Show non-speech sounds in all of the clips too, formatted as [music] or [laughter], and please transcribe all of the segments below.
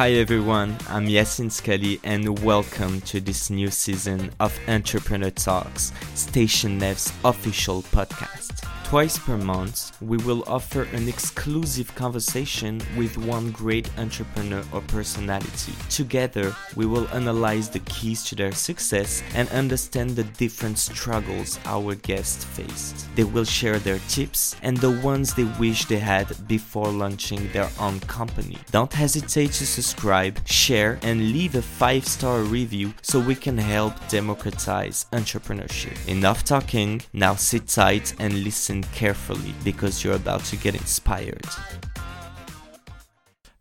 Hi everyone, I'm Yacine Sqalli and welcome to this new season of Entrepreneur Talks, Station F's official podcast. Twice per month, we will offer an exclusive conversation with one great entrepreneur or personality. Together, we will analyze the keys to their success and understand the different struggles our guests faced. They will share their tips and the ones they wish they had before launching their own company. Don't hesitate to subscribe, share, and leave a five star review so we can help democratize entrepreneurship. Enough talking, now sit tight and listen carefully because you're about to get inspired.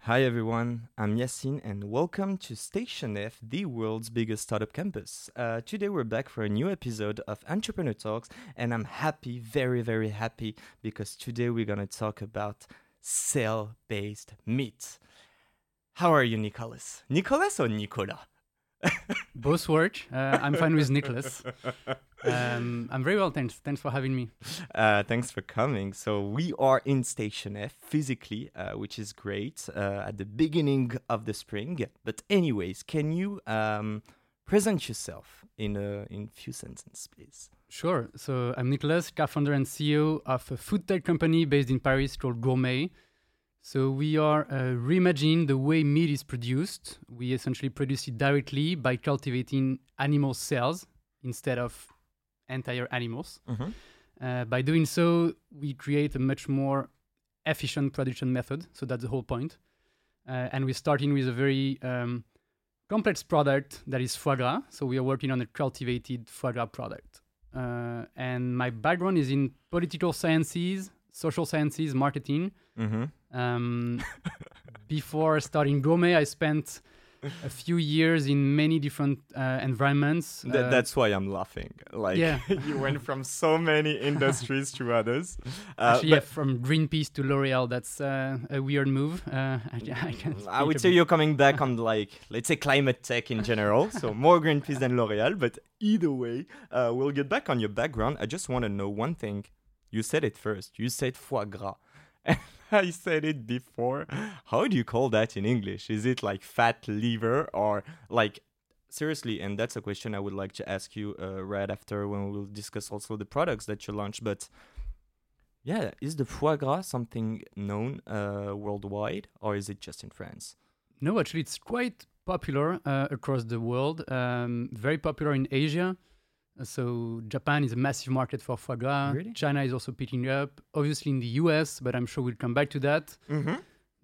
Hi everyone, I'm Yacine and welcome to Station F, the world's biggest startup campus. Uh, today we're back for a new episode of Entrepreneur Talks and I'm happy, very, very happy because today we're gonna talk about cell based meat. How are you, Nicholas? Nicholas or Nicola? [laughs] Both work. Uh, I'm fine with Nicholas. Um, I'm very well, thanks. Thanks for having me. Uh, thanks for coming. So we are in Station F physically, uh, which is great uh, at the beginning of the spring. But anyways, can you um, present yourself in a in few sentences, please? Sure. So I'm Nicholas, co-founder and CEO of a food tech company based in Paris called Gourmey. So we are uh, reimagining the way meat is produced. We essentially produce it directly by cultivating animal cells instead of entire animals. Mhm. Uh, by doing so, we create a much more efficient production method. So that's the whole point. Uh, and we're starting with a very um, complex product that is foie gras. So we are working on a cultivated foie gras product. Uh, and my background is in political sciences, social sciences, marketing. Mm-hmm. Um, [laughs] before starting Gourmey, I spent a few years in many different uh, environments. That, Uh, that's why I'm laughing. Like Yeah. [laughs] you went from so many [laughs] industries to others. Uh, Actually, yeah, from Greenpeace to L'Oreal, that's uh, a weird move. Uh, I, I, can't I would say bit. you're coming back on like let's say climate tech in general, so more Greenpeace than L'Oreal. But either way, uh, we'll get back on your background. I just want to know one thing. You said it first. You said foie gras. [laughs] I said it before. How do you call that in English? Is it like fat liver or like seriously? And that's a question I would like to ask you uh, right after when we'll discuss also the products that you launched. But yeah, is the foie gras something known uh, worldwide or is it just in France? No, actually, it's quite popular uh, across the world. Um, very popular in Asia. So Japan is a massive market for foie gras. Really? China is also picking up. Obviously in the US, but I'm sure we'll come back to that. Mm-hmm.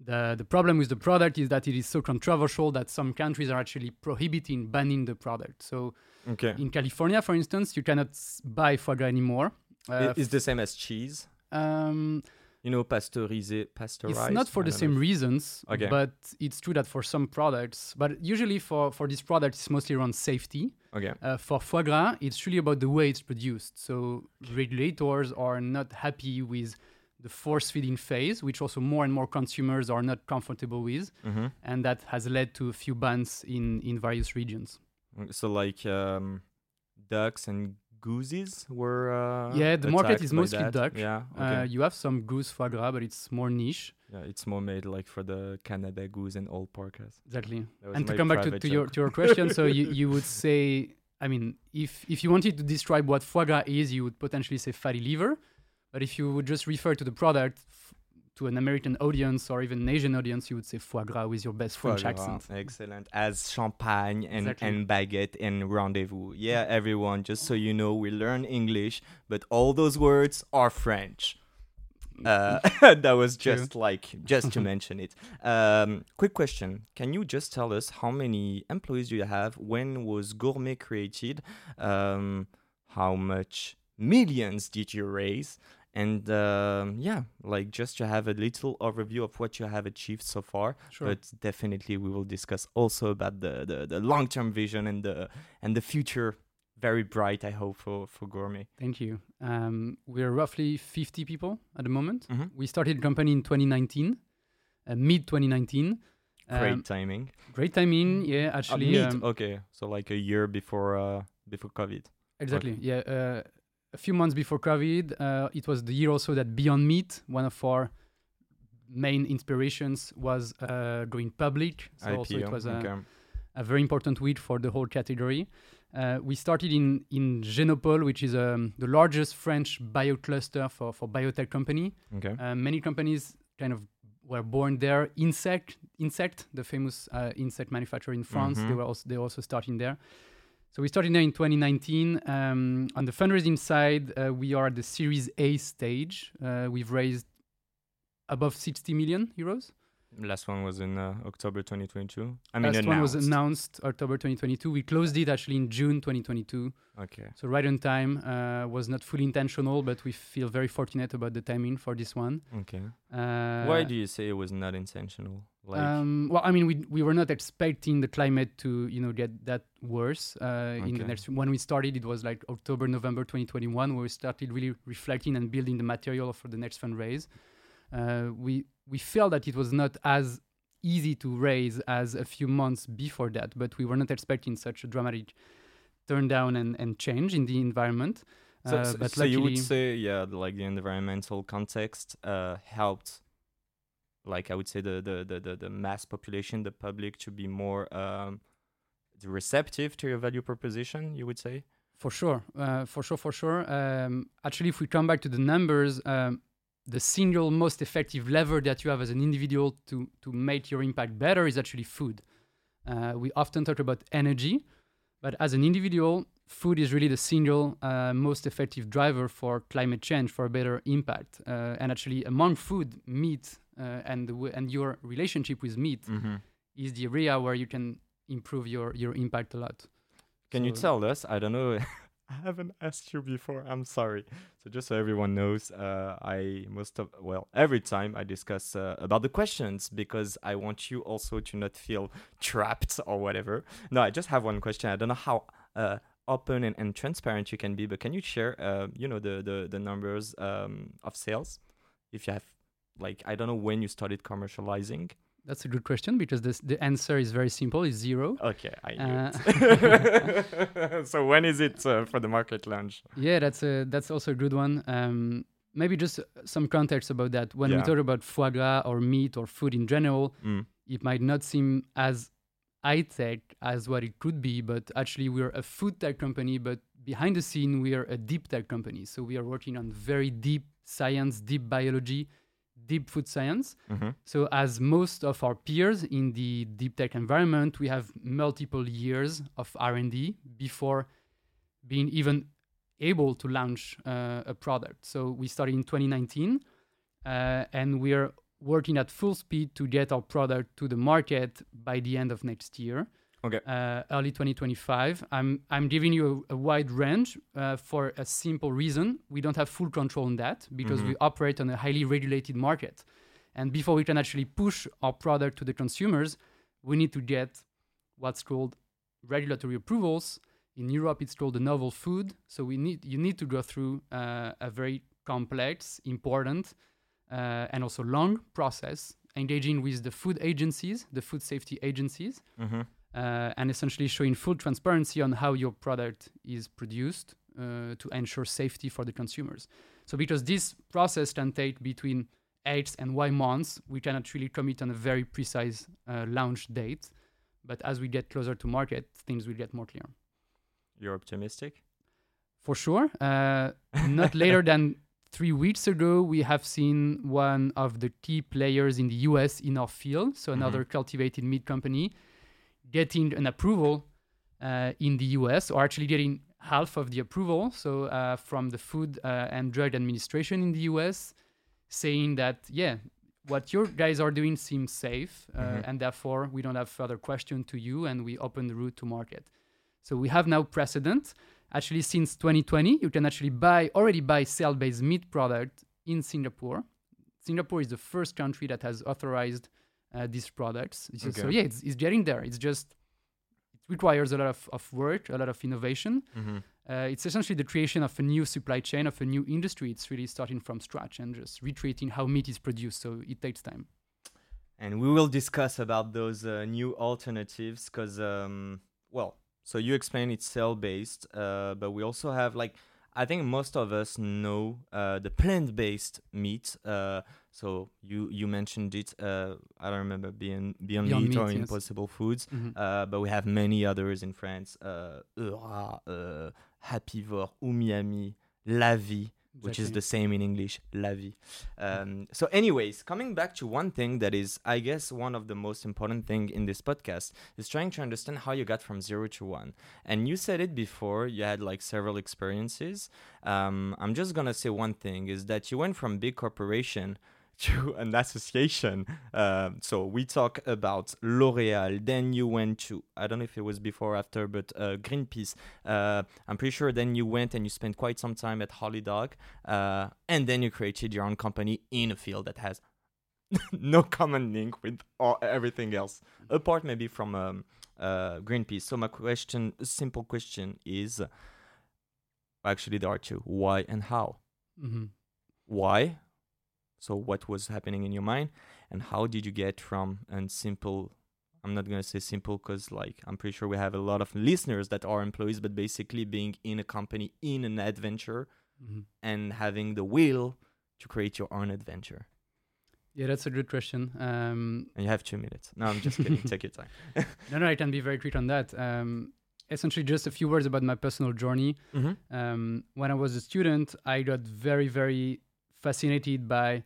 The the problem with the product is that it is so controversial that some countries are actually prohibiting banning the product. So Okay. in California, for instance, you cannot buy foie gras anymore. Uh, it's the same as cheese. um, You know, pasteurized, pasteurized. It's not for the same know. reasons, Okay. but it's true that for some products, but usually for, for this product, it's mostly around safety. Okay. Uh, for foie gras, it's really about the way it's produced. So regulators are not happy with the force feeding phase, which also more and more consumers are not comfortable with, Mm-hmm. and that has led to a few bans in, in various regions. So like um, ducks and gooses were. Uh, Yeah, the market is mostly that? duck. Yeah. Uh, you have some goose foie gras, but it's more niche. yeah, it's more made like for the Canada goose and all porcas. Exactly. And to come back to, to your to your question, so you, [laughs] you would say, I mean, if if you wanted to describe what foie gras is, you would potentially say fatty liver. But if you would just refer to the product to an American audience or even an Asian audience, you would say foie gras with your best Foie French gras, accent. Excellent. As champagne and, Exactly. and baguette and rendezvous. Yeah, everyone, just so you know, we learn English, but all those words are French. Uh, [laughs] that was True. just like, just to [laughs] mention it. Um, quick question. Can you just tell us how many employees do you have? When was Gourmey created? Um, how much millions did you raise? And um, yeah, like just to have a little overview of what you have achieved so far Sure. but definitely we will discuss also about the the, the long term vision and the and the future very bright i hope for for Gourmey Thank you. Um, we're roughly 50 people at the moment. Mhm. We started the company in 2019, uh, mid 2019. great Um, timing great timing. Yeah, Uh, actually. mid, um, okay so like a year before uh before covid Exactly. Yeah. A few months before COVID, uh, it was the year also that Beyond Meat, one of our main inspirations was uh, going public. So also it was a, okay. a very important week for the whole category. Uh, we started in in Genopole, which is um, the largest French bio cluster for for biotech company. Okay. Uh, many companies kind of were born there. Ynsect, Ynsect, the famous uh, insect manufacturer in France, they Mhm. were also they were also starting there. So we started there in 2019. Um, on the fundraising side, uh, we are at the Series A stage. Uh, we've raised above 60 million euros. Last one was in uh, October 2022. I mean, Last one was announced. announced October 2022. We closed it actually in June 2022. Okay. So right on time. Uh, was not fully intentional, but we feel very fortunate about the timing for this one. Okay. Uh, Why do you say it was not intentional? Like, um, well, I mean, we we were not expecting the climate to you know get that worse. Uh, In the next when we started, it was like October, November 2021, where we started really reflecting and building the material for the next fundraise. Uh, we we felt that it was not as easy to raise as a few months before that, but we were not expecting such a dramatic turn down and, and change in the environment. so, Uh, so- but so you would say, yeah, the- like the environmental context uh, helped, like I would say, the, the, the, the, mass population, the public, to be more um, receptive to your value proposition. You would say. For sure, uh, for sure, for sure. Um, actually, if we come back to the numbers, um, the single most effective lever that you have as an individual to to make your impact better is actually food. Uh, we often talk about energy, but as an individual, food is really the single uh, most effective driver for climate change for a better impact. Uh, and actually, among food, meat and w- and your relationship with meat Mm-hmm. is the area where you can improve your your impact a lot. Can you tell us? I don't know. [laughs] I haven't asked you before. I'm sorry. So just so everyone knows, uh, I most of well every time I discuss uh, about the questions because I want you also to not feel trapped or whatever. No, I just have one question. I don't know how uh, open and, and transparent you can be, but can you share, uh, you know, the the the numbers um, of sales? If you have, like, I don't know when you started commercializing. That's a good question because this, the answer is very simple. It's zero. Okay, I knew Uh, it. [laughs] so when is it uh, for the market launch? Yeah, that's a that's also a good one. Um, maybe just some context about that. When we talk about foie gras or meat or food in general, Mm. it might not seem as high tech as what it could be, but actually we're a food tech company, but behind the scene we are a deep tech company. So we are working on very deep science, deep biology, deep food science. hmm So, as most of our peers in the deep tech environment, we have multiple years of R&D before being even able to launch uh, a product. So, we started in 2019, uh, and we are working at full speed to get our product to the market by the end of next year. Okay. Uh, early 2025. I'm I'm giving you a, a wide range uh, for a simple reason. We don't have full control on that because Mhm. we operate on a highly regulated market. And before we can actually push our product to the consumers, we need to get what's called regulatory approvals. In Europe, it's called the novel food. So we need you need to go through uh, a very complex, important, uh, and also long process, engaging with the food agencies, the food safety agencies, hmm uh, and essentially showing full transparency on how your product is produced uh, to ensure safety for the consumers. So, because this process can take between X and Y months, we cannot really commit on a very precise uh, launch date. But as we get closer to market, things will get more clear. You're optimistic? For sure. Uh, not later than three weeks ago, we have seen one of the key players in the US in our field, so another cultivated meat company, getting an approval uh, in the US, or actually getting half of the approval. So uh, from the Food uh, and Drug Administration in the US, saying that, yeah, what your guys are doing seems safe, uh, Mhm. and therefore we don't have further question to you, and we open the route to market. So we have now precedent. Actually, since 2020, you can actually buy already buy cell-based meat product in Singapore. Singapore is the first country that has authorized uh, these products. It's just- So yeah, it's, it's getting there. It's just it requires a lot of, of work, a lot of innovation. Mm-hmm. Uh, it's essentially the creation of a new supply chain, of a new industry. It's really starting from scratch and just retreating how meat is produced. So it takes time. And we will discuss about those uh, new alternatives because, um, well, so you explain it's cell based, uh, but we also have like, I think most of us know uh, the plant-based meat. Uh, so you you mentioned it. Uh, I don't remember Beyond Beyond, Beyond Meat, or yes. Impossible Foods. Mhm. Uh, but we have many others in France. Uh, Eura, uh, Happivore, Umiami, La Vie, which is the same in English, La Vie. Um, so, anyways, coming back to one thing that is, I guess, one of the most important thing in this podcast is trying to understand how you got from zero to one. And you said it before. You had like several experiences. Um, I'm just gonna say one thing: is that you went from big corporation to an association. Uh, so we talk about L'Oreal. Then you went to I don't know if it was before or after, but uh, Greenpeace. Uh, I'm pretty sure then you went and you spent quite some time at Holly Dog, uh, and then you created your own company in a field that has [laughs] no common link with all, everything else, apart maybe from um, uh, Greenpeace. So my question, simple question, is actually there are two: why and how Mhm. why so what was happening in your mind and how did you get from a simple i'm not going to say simple because like i'm pretty sure we have a lot of listeners that are employees but basically being in a company in an adventure Mhm. and having the will to create your own adventure Yeah, that's a good question. Um, and you have two minutes no i'm just [laughs] kidding take your time [laughs] no, no, I can be very quick on that. Um, essentially, just a few words about my personal journey. mm-hmm. Um, when I was a student, I got very, very fascinated by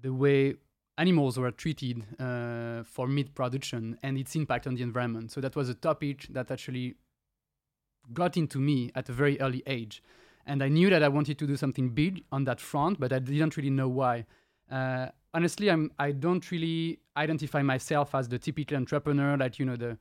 the way animals were treated uh, for meat production and its impact on the environment. So that was a topic that actually got into me at a very early age. And I knew that I wanted to do something big on that front, but I didn't really know why. Uh, honestly, I'm I don't really identify myself as the typical entrepreneur, like you know the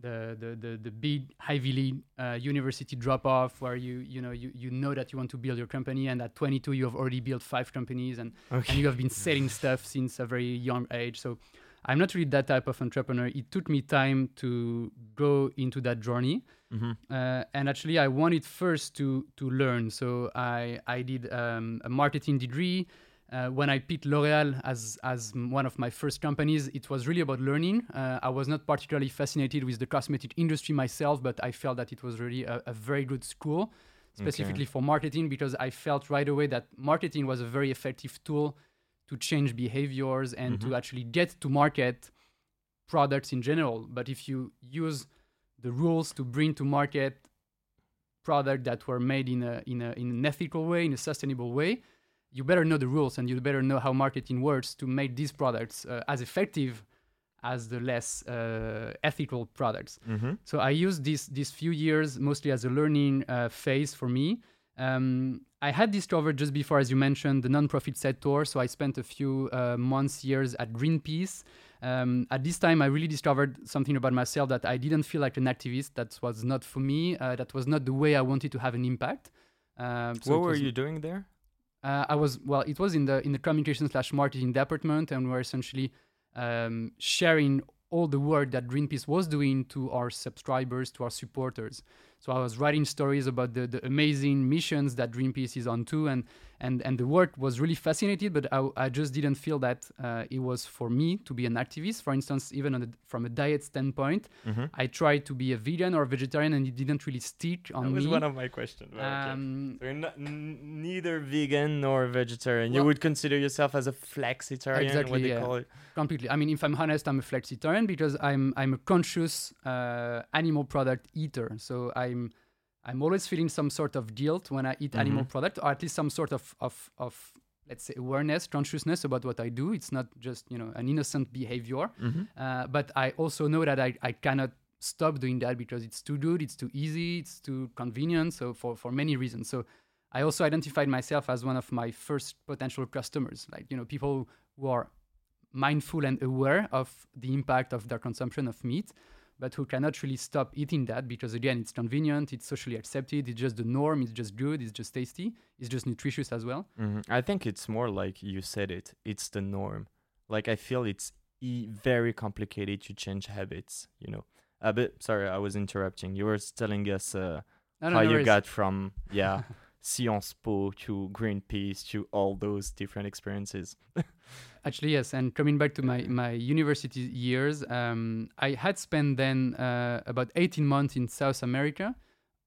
the the the, the big Ivy League uh, university drop off, where you you know you, you know that you want to build your company, and at 22 you have already built five companies, and and you have been selling stuff since a very young age. So I'm not really that type of entrepreneur. It took me time to go into that journey. Mm-hmm. Uh, and actually, I wanted first to to learn. So I I did um, a marketing degree. Uh, when I picked L'Oreal as as one of my first companies, it was really about learning. Uh, I was not particularly fascinated with the cosmetic industry myself, but I felt that it was really a, a very good school, specifically for marketing, because I felt right away that marketing was a very effective tool to change behaviors and to actually get to market products in general. But if you use the rules to bring to market products that were made in a, in a in an ethical way, in a sustainable way, you better know the rules and you better know how marketing works to make these products uh, as effective as the less uh, ethical products. Mm-hmm. So I used these these few years mostly as a learning uh, phase for me. Um, I had discovered just before, as you mentioned, the nonprofit sector. So I spent a few uh, months, years at Greenpeace. Um, at this time, I really discovered something about myself that I didn't feel like an activist. That was not for me. Uh, that was not the way I wanted to have an impact. Um, so what were you doing there uh, I was well. It was in the in the communication slash marketing department, and we're essentially um, sharing all the work that Greenpeace was doing to our subscribers, to our supporters. So I was writing stories about the, the amazing missions that Greenpeace is on to, and and and the work was really fascinating. But I, I just didn't feel that uh, it was for me to be an activist. For instance, even on a, from a diet standpoint, mm-hmm. I tried to be a vegan or a vegetarian, and it didn't really stick on that was me. one of my questions um, so you're not, n- neither vegan nor vegetarian you would consider yourself as a flexitarian what Exactly, they yeah. call it completely i mean if i'm honest i'm a flexitarian because i'm i'm a conscious uh, animal product eater so i'm i'm always feeling some sort of guilt when i eat animal Mhm. product or at least some sort of of of let's say awareness consciousness about what i do it's not just you know an innocent behavior mm-hmm. uh, but i also know that I, I cannot stop doing that because it's too good it's too easy it's too convenient so for for many reasons so i also identified myself as one of my first potential customers like you know people who are mindful and aware of the impact of their consumption of meat but who cannot really stop eating that because again it's convenient it's socially accepted it's just the norm it's just good it's just tasty it's just nutritious as well hmm I think it's more like you said it. It's the norm. Like I feel it's e- very complicated to change habits. You know. Uh, but sorry, I was interrupting. You were telling us uh, No, no, how no you got from yeah [laughs] Sciences Po to Greenpeace to all those different experiences. [laughs] Actually, yes. And coming back to my, my university years, um, I had spent then uh, about 18 months in South America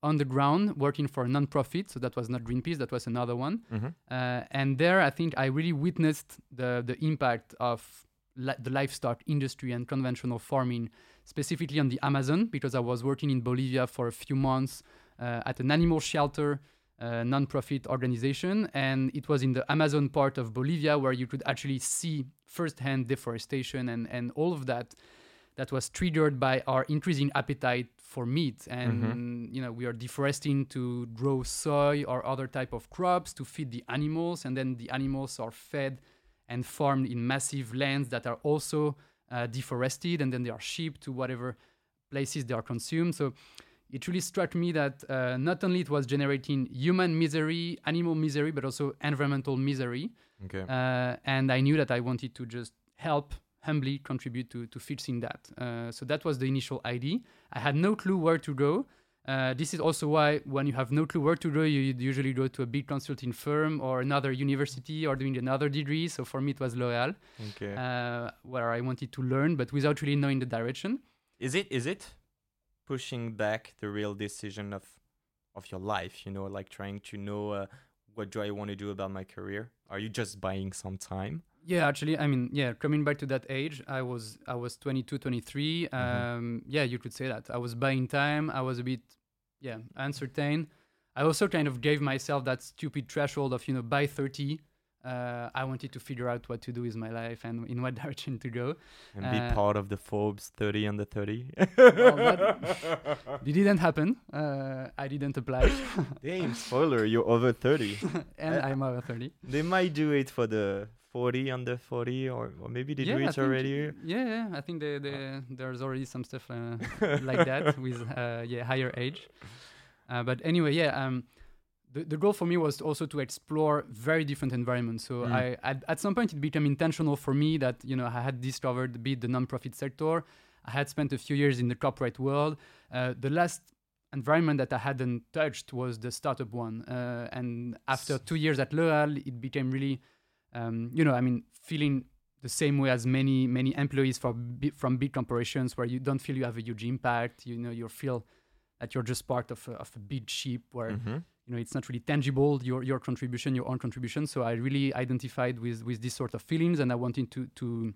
on the ground working for a non-profit. So that was not Greenpeace, that was another one. Mhm. Uh, and there, I think I really witnessed the the impact of li- the livestock industry and conventional farming, specifically on the Amazon, because I was working in Bolivia for a few months uh, at an animal shelter, uh, non-profit organization, and it was in the Amazon part of Bolivia where you could actually see firsthand deforestation and and all of that that was triggered by our increasing appetite for meat. And you know we are deforesting to grow soy or other type of crops to feed the animals and then the animals are fed and farmed in massive lands that are also uh, deforested and then they are shipped to whatever places they are consumed. So it really struck me that uh, not only it was generating human misery animal misery but also environmental misery Okay. uh, and I knew that I wanted to just help humbly contribute to, to fixing that. Uh, so that was the initial idea. I had no clue where to go. Uh, this is also why when you have no clue where to go, you usually go to a big consulting firm or another university or doing another degree. So for me, it was L'Oréal, okay. uh, where I wanted to learn, but without really knowing the direction. is it is it pushing back the real decision of of your life? You know, like trying to know uh, what do I want to do about my career? Are you just buying some time? Yeah, actually, I mean, yeah, coming back to that age, I was I was 22, 23. Um, yeah, you could say that. I was buying time. I was a bit, yeah, uncertain. I also kind of gave myself that stupid threshold of, you know, by 30, uh, I wanted to figure out what to do with my life and in what [laughs] direction to go. And Uh, be part of the Forbes 30 under 30? that- [laughs] It didn't happen. Uh, I didn't apply, [laughs] Damn, spoiler, you're over 30. and Uh, I'm over 30. they might do it for the 40 under 40, or, or maybe they do I it already. Yeah, yeah, I think they, they, there's already some stuff uh, like that with uh, yeah higher age. Uh, but anyway, yeah. Um, the, the goal for me was also to explore very different environments. So Mm. I at, at some point it became intentional for me that you know I had discovered a bit the nonprofit sector. I had spent a few years in the corporate world. Uh, the last environment that I hadn't touched was the startup one. Uh, and after two years at L'Oréal, it became really, um, you know, I mean, feeling the same way as many many employees from from big corporations, where you don't feel you have a huge impact. You know, you feel that you're just part of a, of a big ship where Mhm. You know it's not really tangible your your contribution your own contribution so i really identified with with this sort of feelings and i wanted to to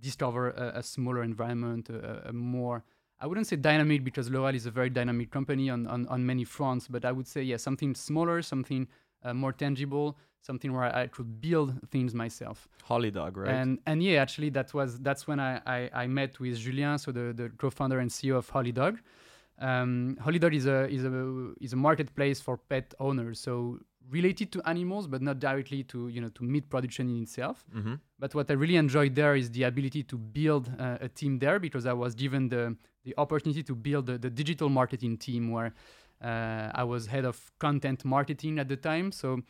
discover a, a smaller environment a, a more i wouldn't say dynamic because l'oreal is a very dynamic company on, on on many fronts but i would say yeah something smaller something uh, more tangible something where I, could build things myself Holly Dog, right? and and yeah, actually that was that's when I I, I met with Julien, so the, the co-founder and CEO of Holy Dog. Um, Holy Dog is a is a is a marketplace for pet owners, so related to animals, but not directly to you know to meat production in itself. Mhm. But what I really enjoyed there is the ability to build uh, a team there because I was given the the opportunity to build the, the digital marketing team where uh, I was head of content marketing at the time. So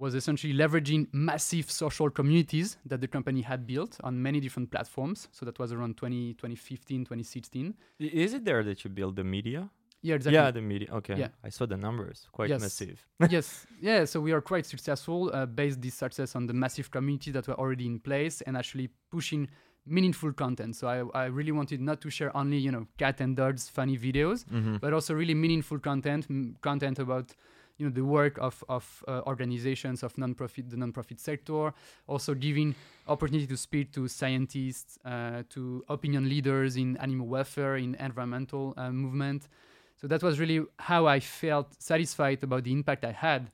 was essentially leveraging massive social communities that the company had built on many different platforms. So that was around 20, 2015, 2016. Is it there that you build the media? Yeah, exactly. Yeah, the media. Okay. Yeah. I saw the numbers. Quite Yes. massive. [laughs] yes, yeah. So we are quite successful, uh, based this success on the massive community that were already in place and actually pushing meaningful content. So I, I really wanted not to share only you know cat and dogs funny videos, Mhm. but also really meaningful content, m- content about you know the work of of uh, organizations of nonprofit, the nonprofit sector. Also giving opportunity to speak to scientists, uh, to opinion leaders in animal welfare, in environmental uh, movement. So that was really how I felt satisfied about the impact I had.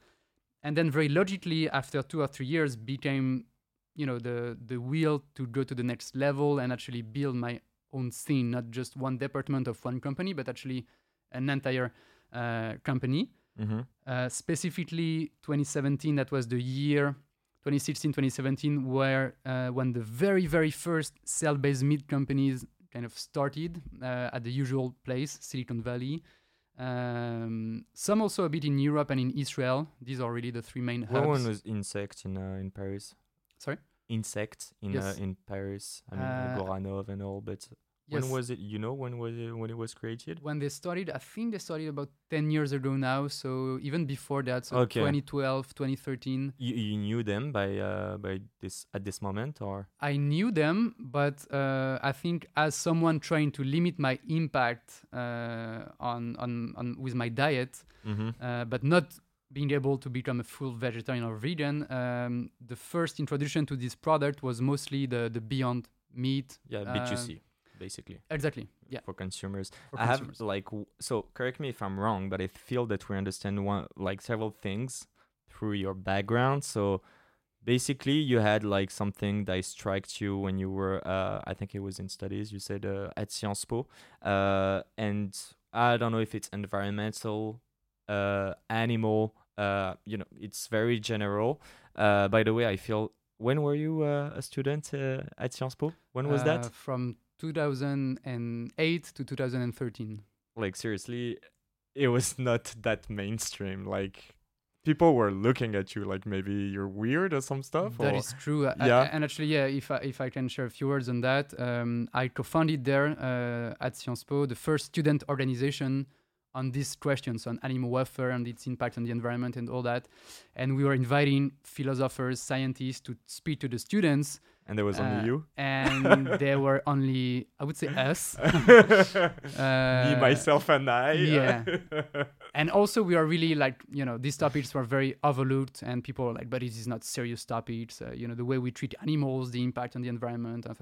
And then very logically, after two or three years, became you know the the will to go to the next level and actually build my own scene, not just one department of one company, but actually an entire uh, company. Mhm. Uh, specifically, 2017, that was the year 2016, 2017, where uh, when the very, very first cell-based meat companies kind of started uh, at the usual place, Silicon Valley. Um, some also a bit in Europe and in Israel. These are really the three main hubs. one was Ynsect in uh, in Paris? Sorry? Ynsect in Yes. uh, in Paris. I mean Uh, Goranov and all, but Yes. When was it? You know when was it when it was created? when they started, I think they started about 10 years ago now. So even before that, so Okay. 2012, 2013, You, you knew them by uh by this at this moment or I knew them, but uh, I think as someone trying to limit my impact uh, on, on, on with my diet, mm-hmm. uh, but not being able to become a full vegetarian or vegan, um, the first introduction to this product was mostly the, the Beyond Meat. yeah Uh, B2C basically Exactly. Yeah. for consumers. For I have like so correct me if I'm wrong, but I feel that we understand one like several things through your background. So basically you had like something that struck you when you were uh I think it was in studies, you said uh, at Sciences Po. Uh and I don't know if it's environmental, uh animal, uh you know, it's very general. Uh by the way, I feel when were you uh, a student uh, at Sciences Po? When was Uh, that? From 2008 to 2013. like seriously it was [laughs] not that mainstream like people were looking at you like maybe you're weird or some stuff That or is true. Yeah. and actually, yeah, if I, if I can share a few words on that, um, I co-founded there uh, at Sciences Po the first student organization on these questions on animal welfare and its impact on the environment and all that. And we were inviting philosophers, scientists to speak to the students, and there was only uh, you and [laughs] there were only, I would say, us. [laughs] me Uh, myself and i yeah. [laughs] and also we are really like you know these topics were very overlooked and people are like but this is not serious topics uh, you know the way we treat animals the impact on the environment of-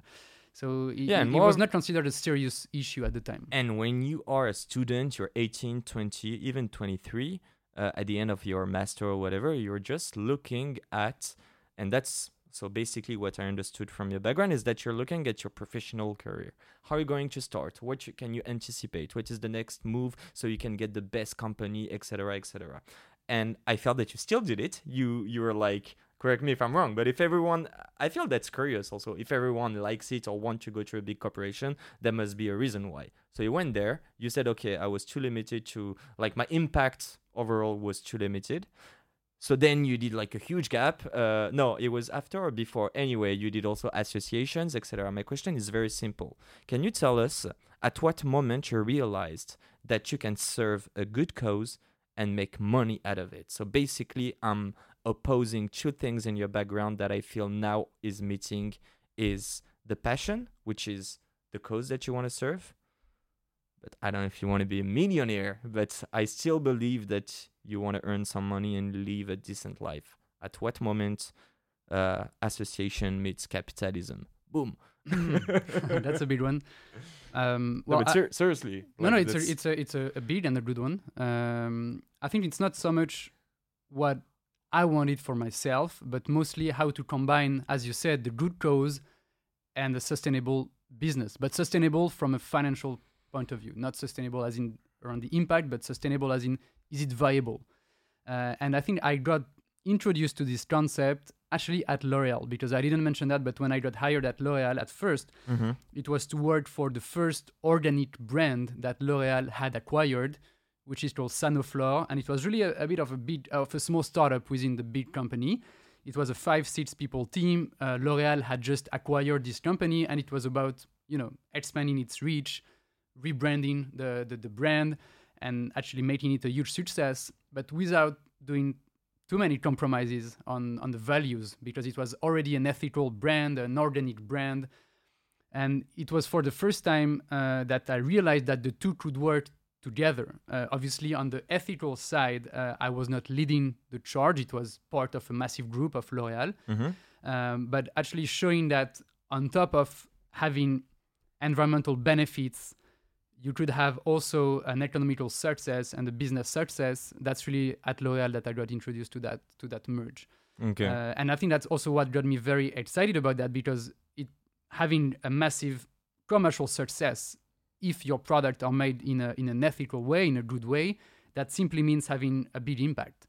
so it, Yeah, it, it was not considered a serious issue at the time. And when you are a student you're 18 20 even 23 uh, at the end of your master or whatever you're just looking at and that's so basically what i understood from your background is that you're looking at your professional career. How are you going to start? What you, can you anticipate? What is the next move so you can get the best company etc etc and i felt that you still did it. You you were like correct me if i'm wrong but if everyone i feel that's curious also. If everyone likes it or want to go to a big corporation there must be a reason why. So you went there you said okay i was too limited to like my impact overall was too limited. So then you did like a huge gap uh, no it was after or before. Anyway you did also associations etc my question is very simple. Can you tell us at what moment you realized that you can serve a good cause and make money out of it? So basically i'm opposing two things in your background that i feel now is meeting is the passion which is the cause that you want to serve but I don't know if you want to be a millionaire, but I still believe that you want to earn some money and live a decent life. At what moment uh, association meets capitalism? Boom. [laughs] that's a big one um, No, well but I- seriously. no, like, no, it's that's- a, it's a it's a, a big and a good one. Um, I think it's not so much what I wanted for myself, but mostly how to combine, as you said, the good cause and the sustainable business, but sustainable from a financial point of view, not sustainable as in around the impact, but sustainable as in is it viable? Uh, and I think I got introduced to this concept actually at L'Oreal because I didn't mention that, but when I got hired at L'Oreal at first, Mhm. it was to work for the first organic brand that L'Oreal had acquired, which is called Sanoflore, and it was really a, a bit of a big of a small startup within the big company. It was a five six people team. Uh, L'Oreal had just acquired this company, and it was about you know expanding its reach, rebranding the the, the brand, and actually making it a huge success, but without doing too many compromises on on the values because it was already an ethical brand, an organic brand, and it was for the first time uh, that I realized that the two could work together. Uh, obviously, on the ethical side, uh, I was not leading the charge; it was part of a massive group of L'Oréal. Mhm. Um, but actually showing that on top of having environmental benefits, you could have also an economical success and a business success. That's really at L'Oréal that I got introduced to that to that merge. Okay. Uh, and I think that's also what got me very excited about that because it having a massive commercial success, if your products are made in a in an ethical way, in a good way, that simply means having a big impact.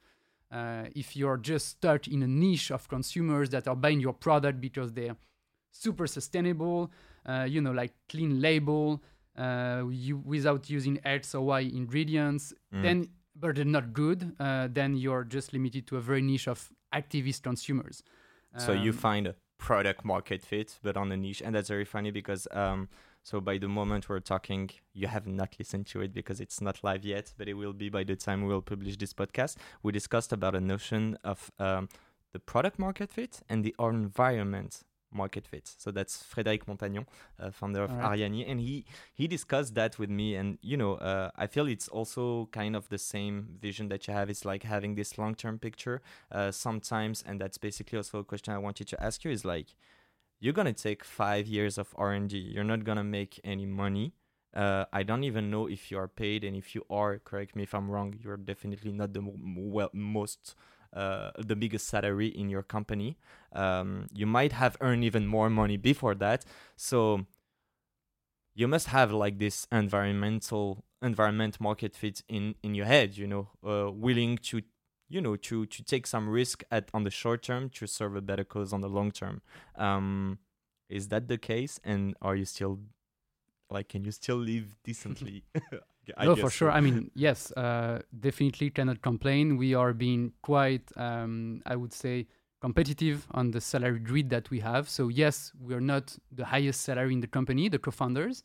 Uh, if you're just stuck in a niche of consumers that are buying your product because they're super sustainable, uh, you know, like clean label, uh, you without using X or Y ingredients, Mm. then but they're not good, uh, then you're just limited to a very niche of activist consumers. so you Um, find a product market fit, but on a niche, and that's very funny because um, So by the moment we're talking, you have not listened to it because it's not live yet, but it will be by the time we will publish this podcast. We discussed about a notion of um, the product market fit and the environment market fit. So that's Frédéric Montagnon, uh, founder of right. Arianee, and he he discussed that with me. And you know, uh, I feel it's also kind of the same vision that you have. It's like having this long term picture uh, sometimes, and that's basically also a question I wanted to ask you. Is like you're gonna take five years of R and D. You're not gonna make any money. Uh, I don't even know if you are paid, and if you are, correct me if I'm wrong. You're definitely not the well most uh, the biggest salary in your company. Um, you might have earned even more money before that. So you must have like this environmental environment market fit in in your head. You know, uh, willing to you know to to take some risk at on the short term to serve a better cause on the long term. Um, is that the case? And are you still like can you still live decently? [laughs] [laughs] I no, for sure. so. I mean, yes, uh, definitely cannot complain. We are being quite, um, I would say, competitive on the salary grid that we have. So yes, we are not the highest salary in the company, the co-founders.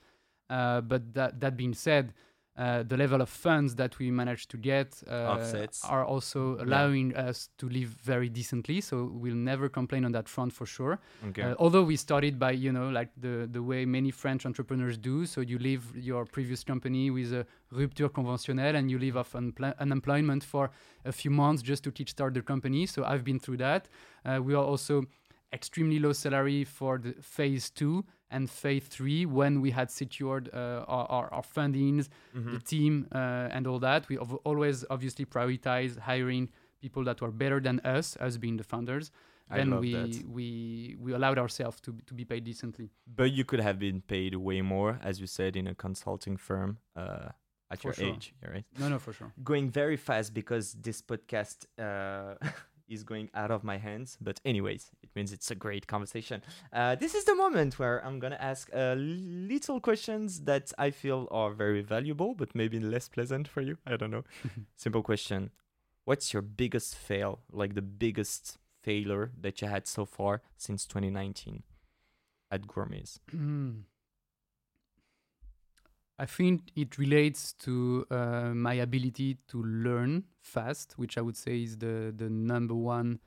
Uh, but that that being said, uh, the level of funds that we managed to get uh, are also Yeah. allowing us to live very decently. So we'll never complain on that front for sure. okay. Uh, although we started by you know like the the way many French entrepreneurs do, so you leave your previous company with a rupture conventionnelle and you leave off unpl- unemployment for a few months just to kickstart the company. So I've been through that. Uh, we are also extremely low salary for the phase two and phase three when we had secured uh, our, our, our fundings, Mhm. the team, uh, and all that. We ov- always obviously prioritize hiring people that were better than us, us being the founders then we that. we we allowed ourselves to to be paid decently. But you could have been paid way more, as you said, in a consulting firm uh, at For your sure. age, right? No, no, for sure. Going very fast because this podcast uh, [laughs] is going out of my hands. But anyways, it means it's a great conversation. Uh, this is the moment where I'm gonna ask uh, little questions that I feel are very valuable, but maybe less pleasant for you. I don't know. [laughs] Simple question: What's your biggest fail? Like the biggest failure that you had so far since 2019 at Gourmey's? I think it relates to uh, my ability to learn fast, which I would say is the the number one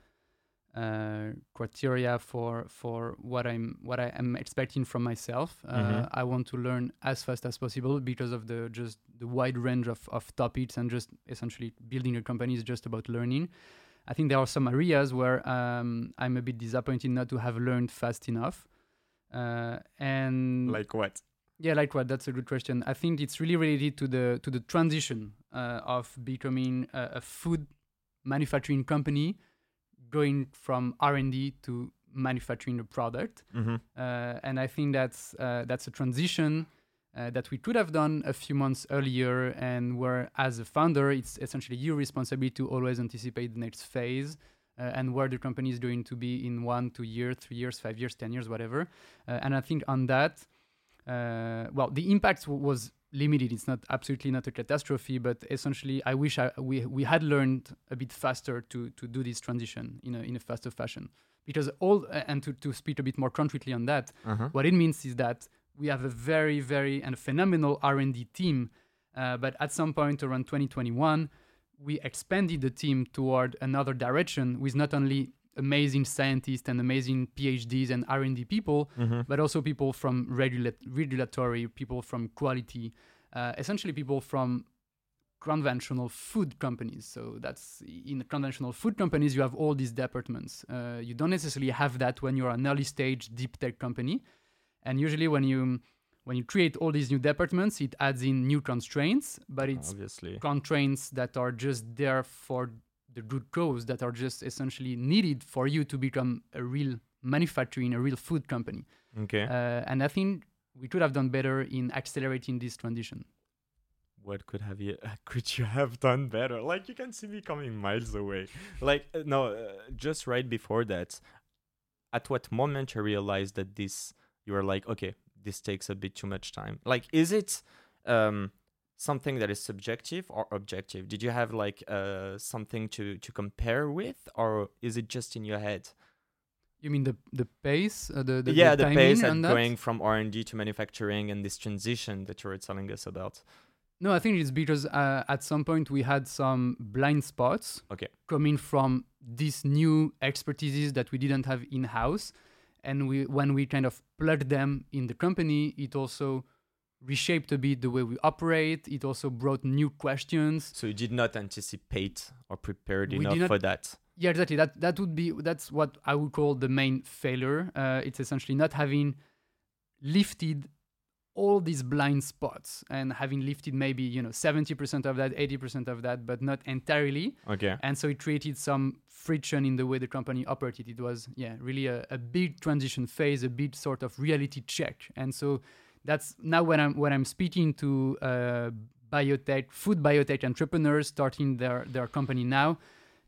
uh, criteria for for what I'm what I am expecting from myself. Uh, Mhm. I want to learn as fast as possible because of the just the wide range of, of topics and just essentially building a company is just about learning. I think there are some areas where um, I'm a bit disappointed not to have learned fast enough. Uh, and Like what? Yeah, like what? That's a good question. I think it's really related to the to the transition uh, of becoming a, a food manufacturing company, going from R and D to manufacturing a product. Mm-hmm. Uh, and I think that's uh, that's a transition uh, that we could have done a few months earlier, and where as a founder, it's essentially your responsibility to always anticipate the next phase. Uh, and where the company is going to be in one, two years, three years, five years, ten years, whatever. Uh, and I think on that, uh, well, the impact was limited. It's not absolutely not a catastrophe, but essentially, I wish I, we we had learned a bit faster to to do this transition in a in a faster fashion. Because all and to to speak a bit more concretely on that, Uh-huh. what it means is that we have a very very and phenomenal R&D team, uh, but at some point around 2021, we expanded the team toward another direction with not only amazing scientists and amazing PhDs and R&D people, Mm-hmm. but also people from regula- regulatory, people from quality, uh, essentially people from conventional food companies. So that's in conventional food companies, you have all these departments. Uh, you don't necessarily have that when you're an early stage deep tech company. And usually when you when you create all these new departments, it adds in new constraints, but it's Obviously. constraints that are just there for the good cause that are just essentially needed for you to become a real manufacturing, a real food company. Okay. Uh, and I think we could have done better in accelerating this transition. what could have you [laughs] could you have done better like you can see me coming miles away like uh, no uh, just right before that at what moment you realized that this you were like okay this takes a bit too much time like is it um something that is subjective or objective did you have like uh something to to compare with or is it just in your head You mean the the pace, uh, the, the yeah, the, the pace and that? going from R and D to manufacturing and this transition that you were telling us about. No, I think it's because uh, at some point we had some blind spots Okay. coming from these new expertises that we didn't have in house, and we when we kind of plugged them in the company, it also reshaped a bit the way we operate. It also brought new questions. So you did not anticipate or prepared We enough not- for that. Yeah, exactly. That that would be that's what I would call the main failure. Uh, it's essentially not having lifted all these blind spots and having lifted maybe you know 70% of that 80% of that but not entirely Okay. and so it created some friction in the way the company operated it was yeah really a, a big transition phase a big sort of reality check and so that's now when i'm when i'm speaking to uh, biotech food biotech entrepreneurs starting their their company now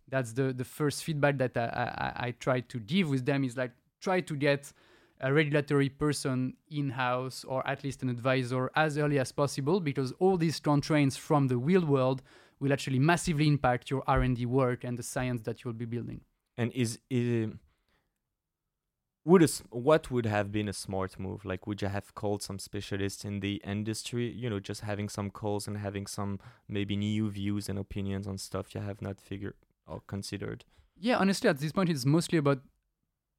that's the the first feedback that i i, I try to give with them is like try to get a regulatory person in house or at least an advisor as early as possible because all these constraints from the real world will actually massively impact your R&D work and the science that you'll be building. And is is would a, what would have been a smart move? Like, would you have called some specialists in the industry? You know, just having some calls and having some maybe new views and opinions on stuff you have not figured or considered. Yeah, honestly, at this point, it's mostly about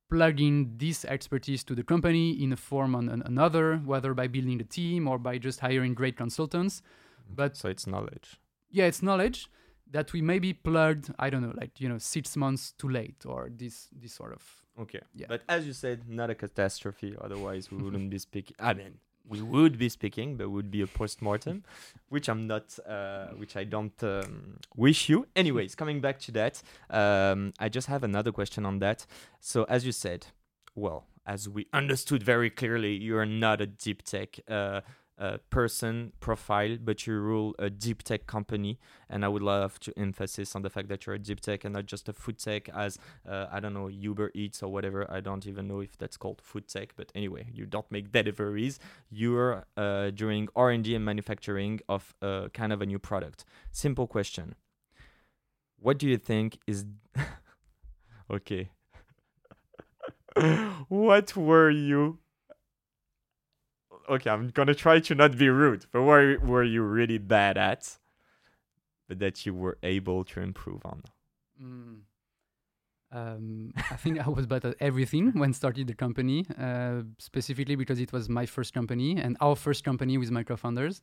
plugging this expertise to the company in a form on an- another, whether by building a team or by just hiring great consultants. Mm-hmm. But- so it's knowledge. Yeah, it's knowledge that we maybe plugged, I don't know, like, you know, six months too late or this, this sort of. Okay. Yeah. But as you said, not a catastrophe. Otherwise, we wouldn't be speaking. I mean, we would be speaking, but would be a post-mortem, [laughs] which I'm not, uh, which I don't um, wish you. Anyways, coming back to that, um, I just have another question on that. So, as you said, well, as we understood very clearly, you are not a deep tech uh, uh, person profile, but you rule a deep tech company. And I would love to emphasize on the fact that you're a deep tech and not just a food tech, as uh, I don't know Uber Eats or whatever. I don't even know if that's called food tech, but anyway, you don't make deliveries. You're uh, doing R and D and manufacturing of uh, kind of a new product. Simple question: What do you think is [laughs] okay? [laughs] what were you? Okay, I'm gonna try to not be rude, but what were you really bad at, but that you were able to improve on? Mm. Um, I think I was bad at everything when started the company, uh, specifically because it was my first company and our first company with my co-founders.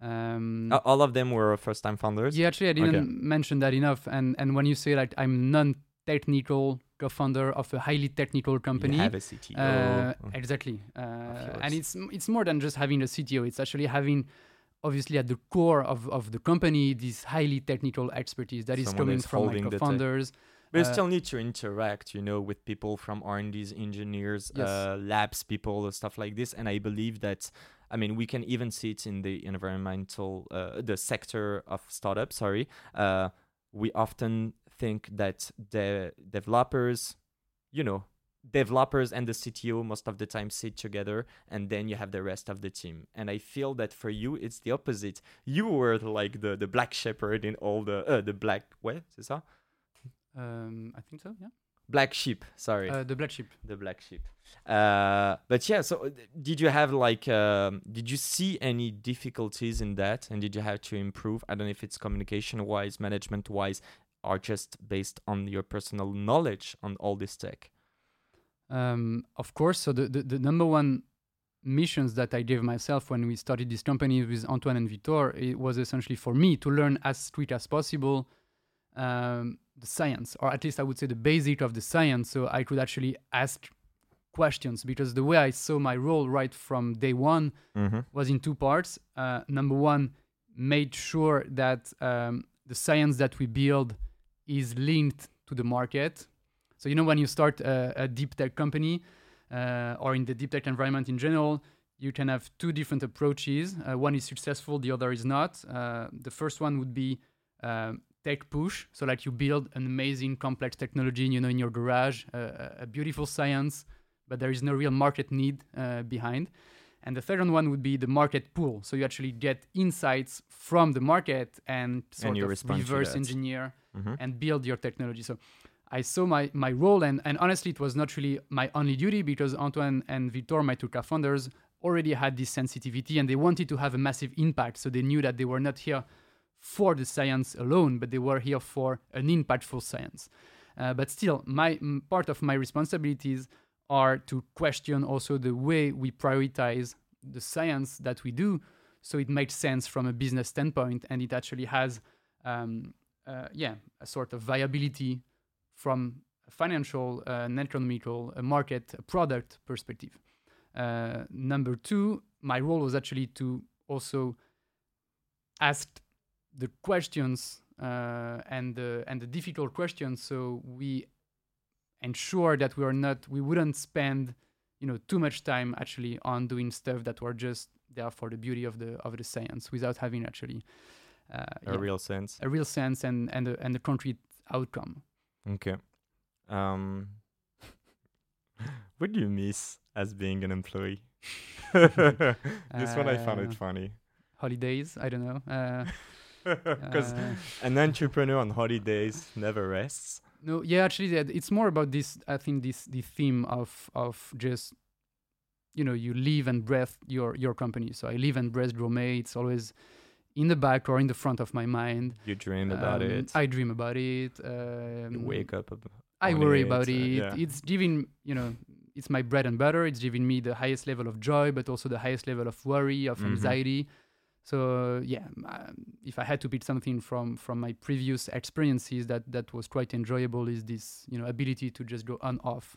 Um, All of them were first-time founders. yeah, actually, I didn't Okay. mention that enough. And and when you say like I'm non-technical co-founder of a highly technical company, You have a CTO. uh, Oh. exactly. Uh, and it's it's more than just having a CTO. It's actually having, obviously, at the core of, of the company, this highly technical expertise that is Someone coming is from my the co-founders. But you uh, still need to interact, you know, with people from R&D's engineers, Yes. uh, labs people, stuff like this. And I believe that, I mean, we can even see it in the environmental, uh, the sector of startups, Sorry, uh, we often think that the developers, you know, developers and the CTO most of the time sit together, and then you have the rest of the team. And I feel that for you, it's the opposite. You were like the the black shepherd in all the uh, the black ouais, c'est ça? Um, I think so. Yeah. Black sheep. Sorry, Uh, the black sheep. the black sheep. Uh, but yeah. So, uh, did you have like, um, did you see any difficulties in that, and did you have to improve? I don't know if it's communication wise, management wise, or just based on your personal knowledge on all this tech. Um, of course. So the, the the number one missions that I gave myself when we started this company with Antoine and Victor, it was essentially for me to learn as quick as possible um, the science, or at least I would say the basic of the science, so I could actually ask questions. Because the way I saw my role right from day one Mm-hmm. was in two parts. Uh, number one, made sure that um, the science that we build is linked to the market. So you know when you start a, a deep tech company uh, or in the deep tech environment in general, you can have two different approaches. Uh, one is successful, the other is not. Uh, the first one would be um, tech push. So like you build an amazing complex technology, you know, in your garage, a beautiful science, but there is no real market need uh, behind. And the third one would be the market pool. So you actually get insights from the market and sort you of reverse engineer Mm-hmm. and build your technology. So I saw my, my role, and, and honestly, it was not really my only duty because Antoine and Victor, my two co founders, already had this sensitivity and they wanted to have a massive impact. So they knew that they were not here for the science alone, but they were here for an impactful science. Uh, but still, my m- part of my responsibilities are to question also the way we prioritize the science that we do, so it makes sense from a business standpoint, and it actually has, um, uh, yeah, a sort of viability from a financial, uh, an economical, a market, a product perspective. Uh, number two, my role was actually to also ask the questions uh, and the and the difficult questions, so we ensure that we are not we wouldn't spend you know too much time actually on doing stuff that were just there for the beauty of the of the science without having actually uh, a yeah, real sense. a real sense and and a, and a concrete outcome. Okay. Um, [laughs] what do you miss as being an employee? [laughs] this one I found it Uh, funny. Holidays, I don't know. Uh, [laughs] Because uh, an entrepreneur on holidays never rests. No, yeah, actually, it's more about this. I think this the theme of of just you know you live and breathe your your company. So I live and breathe Gourmey. It's always in the back or in the front of my mind. You dream about Um, it. I dream about it. you Um, wake up. I worry it, about uh, it. yeah. It's giving you know it's my bread and butter. It's giving me the highest level of joy, but also the highest level of worry, of Mhm. anxiety. So yeah, um, if I had to pick something from from my previous experiences that that was quite enjoyable, is this you know ability to just go on off.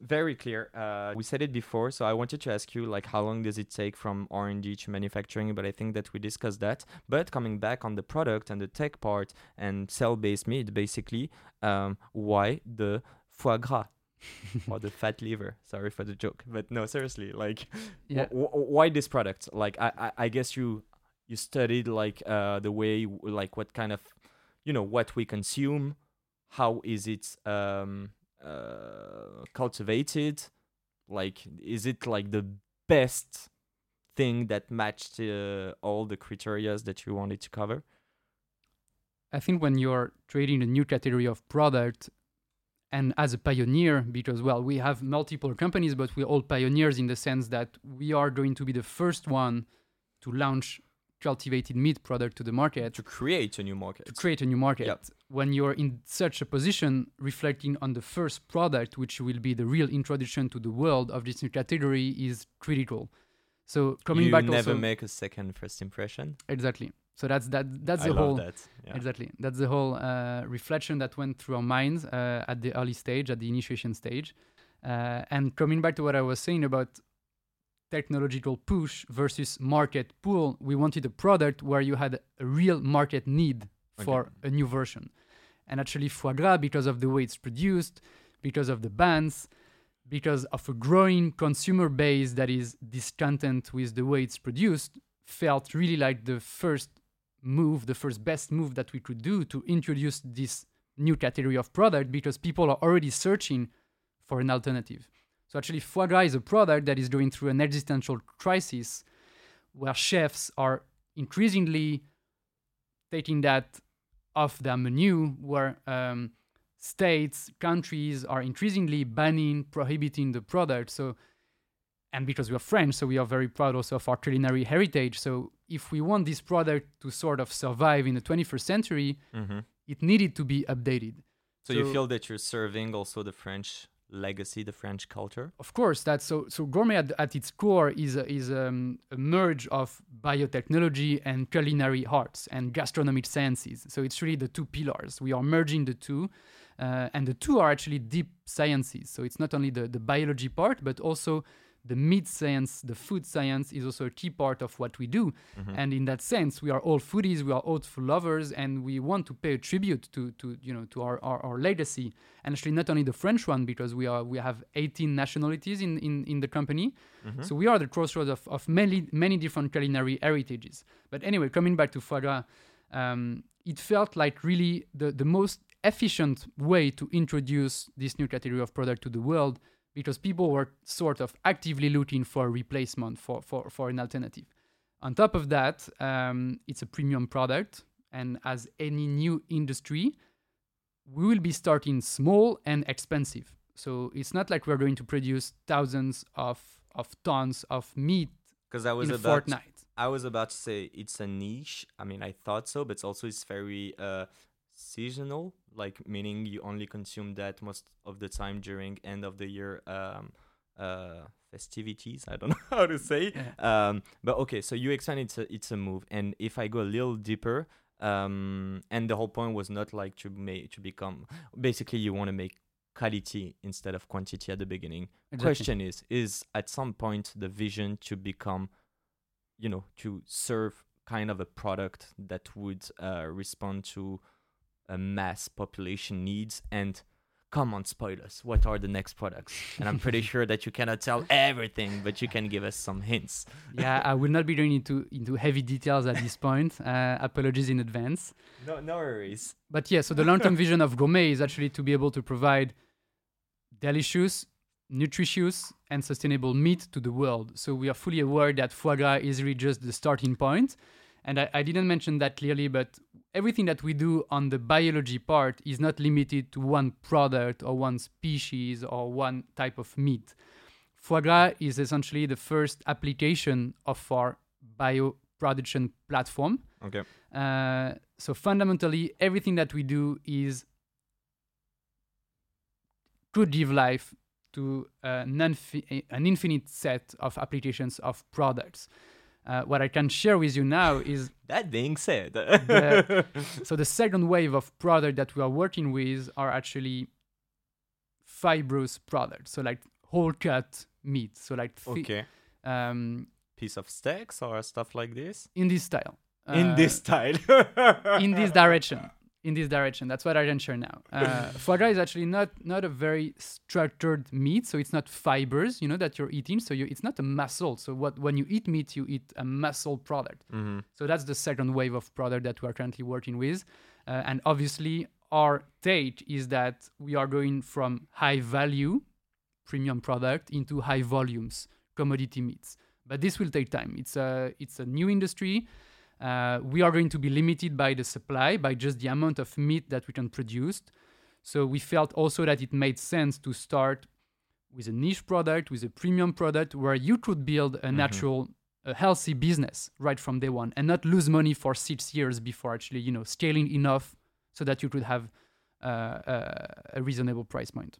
Very clear. Uh, we said it before, so I wanted to ask you, like, how long does it take from R and D to manufacturing? But I think that we discussed that. But coming back on the product and the tech part and cell-based meat, basically, um, why the foie gras [laughs] or the fat liver? Sorry for the joke, but no, seriously, like, Yeah. wh- wh- why this product? Like, I, I, I guess you you studied like uh, the way, like, what kind of, you know, what we consume, how is it um, uh, cultivated? Like, is it like the best thing that matched uh, all the criteria that you wanted to cover? I think when you're creating a new category of product, and as a pioneer, because well, we have multiple companies, but we're all pioneers in the sense that we are going to be the first one to launch cultivated meat product to the market To create a new market. to create a new market. Yep. When you're in such a position, reflecting on the first product, which will be the real introduction to the world of this new category, is critical. So coming you back never also make a second first impression. exactly. So that's that. That's I the whole that. Yeah. Exactly. That's the whole uh, reflection that went through our minds uh, at the early stage, at the initiation stage. Uh, and coming back to what I was saying about technological push versus market pull, we wanted a product where you had a real market need for a new version. And actually, foie gras, because of the way it's produced, because of the bans, because of a growing consumer base that is discontent with the way it's produced, felt really like the first move, the first best move that we could do to introduce this new category of product because people are already searching for an alternative. So actually, foie gras is a product that is going through an existential crisis where chefs are increasingly taking that off their menu, where um, states, countries are increasingly banning, prohibiting the product. So, and because we are French, so we are very proud also of our culinary heritage. So, if we want this product to sort of survive in the 21st century, hmm it needed to be updated. So, you feel that you're serving also the French legacy, the French culture? Of course, that's so. So Gourmey at, at its core is a, is um, a merge of biotechnology and culinary arts and gastronomic sciences. So it's really the two pillars. We are merging the two, uh, and the two are actually deep sciences. So it's not only the the biology part, but also the meat science, the food science is also a key part of what we do. Mhm. And in that sense, we are all foodies, we are all food lovers, and we want to pay a tribute to, to you know to our, our, our legacy. And actually, not only the French one, because we are we have 18 nationalities in, in, in the company. Mhm. So we are the crossroads of, of many many different culinary heritages. But anyway, coming back to foie gras, um, it felt like really the, the most efficient way to introduce this new category of product to the world because people were sort of actively looking for a replacement for, for, for an alternative. On top of that, um, it's a premium product, and as any new industry, we will be starting small and expensive. So it's not like we're going to produce thousands of, of tons of meat Because I was in a about fortnight. I was about to say it's a niche. I mean, I thought so, but also it's very uh, seasonal, like meaning you only consume that most of the time during end of the year um, uh, festivities. I don't [laughs] know how to say. Um, but okay, so you explained it's a it's a move, and if I go a little deeper, um, and the whole point was not like to make to become basically you want to make quality instead of quantity at the beginning Exactly. question is is at some point the vision to become you know to serve kind of a product that would uh, respond to a mass population needs and come on spoilers what are the next products and i'm pretty [laughs] sure that you cannot tell everything but you can give us some hints yeah, I will not be going into into heavy details at this point. Uh, apologies in advance. no no worries But yeah, so the long-term vision of Gourmey is actually to be able to provide delicious, nutritious, and sustainable meat to the world. So we are fully aware that foie gras is really just the starting point. And I, I didn't mention that clearly, but everything that we do on the biology part is not limited to one product or one species or one type of meat. Foie gras is essentially the first application of our bioproduction platform. okay Uh, so fundamentally, everything that we do is could give life to infi- an infinite set of applications of products. Uh, what I can share with you now is [laughs] that being said. The- so the second wave of product that we are working with are actually fibrous products, so like whole cut meat, so like thi- okay. um, piece of steaks or stuff like this? in this style. in Uh, this style. in this direction in this direction. That's what i share now. Uh, [laughs] foie gras is actually not not a very structured meat so it's not fibers you know that you're eating so you, it's not a muscle. So what when you eat meat you eat a muscle product. Hmm so that's the second wave of product that we are currently working with. Uh, and obviously our take is that we are going from high value premium product into high volumes commodity meats. But this will take time. It's a it's a new industry uh, we are going to be limited by the supply by just the amount of meat that we can produce so we felt also that it made sense to start with a niche product with a premium product where you could build a Mhm. natural a healthy business right from day one and not lose money for six years before actually you know scaling enough so that you could have uh, uh, a reasonable price point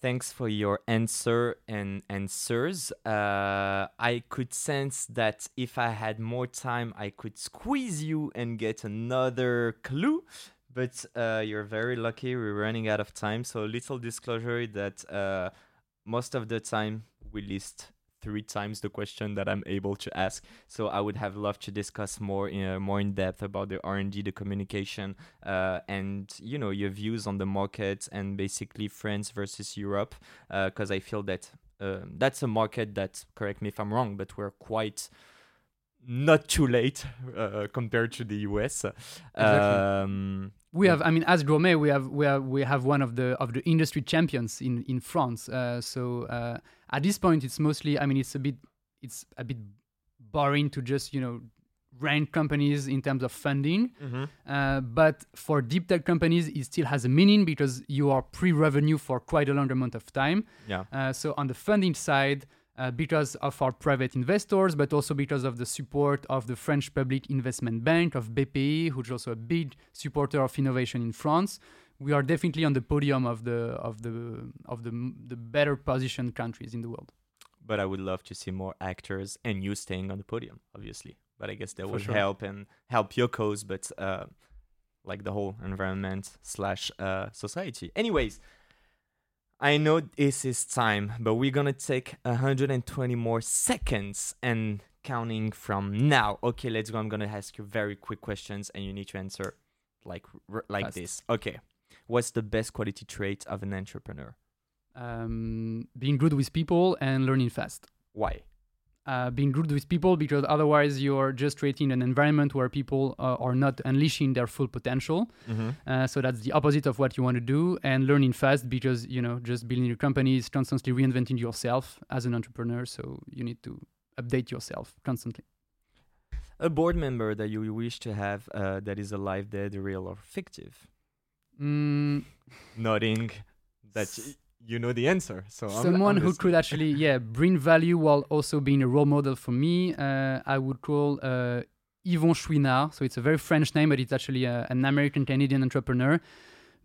Thanks for your answer and answers. Uh, I could sense that if I had more time, I could squeeze you and get another clue. But uh, you're very lucky. We're running out of time. So, little disclosure that uh, most of the time we list three times the question that I'm able to ask. So I would have loved to discuss more in uh, more in depth about the R and D, the communication, uh, and you know your views on the market and basically France versus Europe, because I feel that um that's a market that correct me if I'm wrong, but we're quite not too late uh, compared to the US. Um, we have i mean as Gourmey we have we have we have one of the of the industry champions in in france uh, so uh, at this point it's mostly i mean it's a bit it's a bit boring to just you know rank companies in terms of funding mhm. uh, but for deep tech companies it still has a meaning because you are pre-revenue for quite a long amount of time Yeah. uh, so on the funding side, uh, because of our private investors, but also because of the support of the French Public Investment Bank of BPI, who's also a big supporter of innovation in France, we are definitely on the podium of the of the of the the better positioned countries in the world. But I would love to see more actors and you staying on the podium, obviously. But I guess that For would sure. help and help your cause, but uh, like the whole environment slash uh, society. Anyways, I know this is time, but we're gonna take 120 more seconds and counting from now. Okay, let's go. I'm gonna ask you very quick questions, and you need to answer like r- like Fast. this. Okay, what's the best quality trait of an entrepreneur? Um, being good with people and learning fast. Why? Uh, being good with people because otherwise you're just creating an environment where people uh, are not unleashing their full potential. Mm-hmm. Uh, so that's the opposite of what you want to do. And learning fast because you know just building your company is constantly reinventing yourself as an entrepreneur. So you need to update yourself constantly. A board member that you wish to have uh, that is alive, dead, real, or fictive. Mm, Nodding that you know the answer. So I'm- someone I'm who could actually yeah bring value while also being a role model for me uh, i would call uh, yvon chouinard so it's a very french name but it's actually uh, an american canadian entrepreneur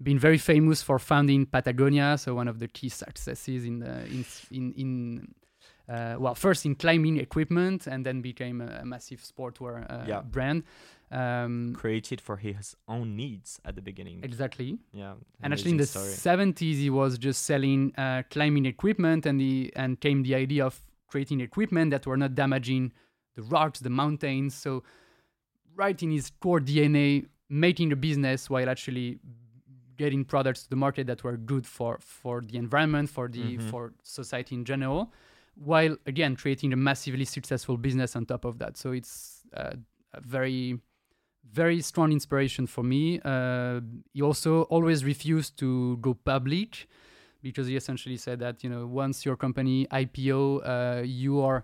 been very famous for founding patagonia so one of the key successes in the in in, in uh, well first in climbing equipment and then became a, a massive sportwear uh, Yeah. brand um, created for his own needs at the beginning. exactly yeah, and actually in the story. 70s he was just selling uh, climbing equipment and the and came the idea of creating equipment that were not damaging the rocks the mountains so right in his core dna making a business while actually getting products to the market that were good for for the environment for the Mhm. for society in general while again creating a massively successful business on top of that so it's uh, a very very strong inspiration for me. Uh, he also always refused to go public because he essentially said that you know once your company IPO, uh, you are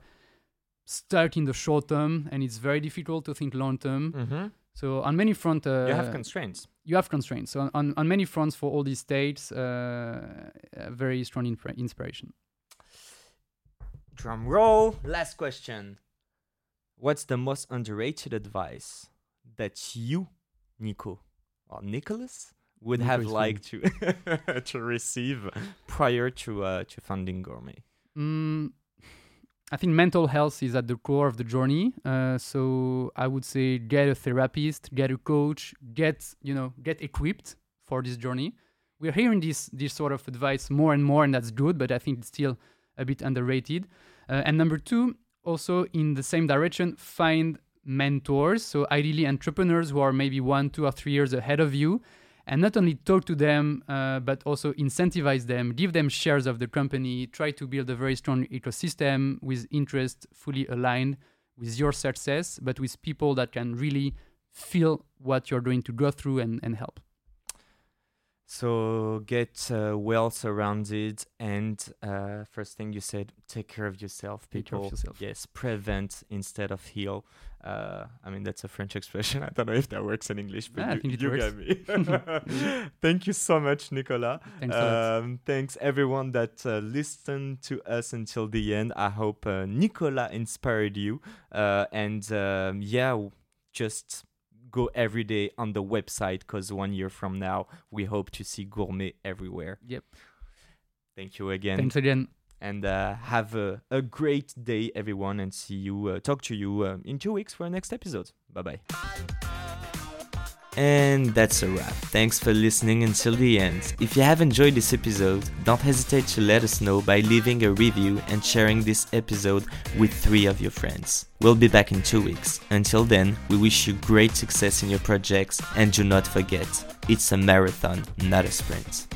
stuck in the short term, and it's very difficult to think long term. Mhm. So on many fronts, uh, you have constraints. you have constraints. So on, on, many fronts for all these states, uh, a very strong inspira- inspiration. Drum roll. Last question. What's the most underrated advice that you, Nico, or Nicolas, would Nico have liked to [laughs] to receive prior to uh, to founding Gourmey? Mm, I think mental health is at the core of the journey. Uh, so I would say get a therapist, get a coach, get you know get equipped for this journey. We're hearing this this sort of advice more and more, and that's good. But I think it's still a bit underrated. Uh, and number two, also in the same direction, find mentors. So ideally, entrepreneurs who are maybe one, two, or three years ahead of you, and not only talk to them, uh, but also incentivize them, give them shares of the company, try to build a very strong ecosystem with interest fully aligned with your success, but with people that can really feel what you're going to go through and, and help. So get uh, well surrounded, and uh, first thing you said, take care of yourself, care people. of yourself. Yes, prevent instead of heal. Uh, I mean that's a French [laughs] expression. I don't know if that works in English, but Yeah, I you, think it you works. get me. [laughs] [laughs] Thank you so much, Nicola. Thanks. Um, thanks everyone that uh, listened to us until the end. I hope uh, Nicola inspired you. Uh, and um, yeah, just go every day on the website because one year from now, we hope to see Gourmey everywhere. Yep. Thank you again. Thanks again. And uh, have a, a great day, everyone. And see you, uh, talk to you uh, in two weeks for our next episode. Bye bye. And that's a wrap. Thanks for listening until the end. If you have enjoyed this episode, don't hesitate to let us know by leaving a review and sharing this episode with three of your friends. We'll be back in two weeks. Until then, we wish you great success in your projects and do not forget, it's a marathon, not a sprint.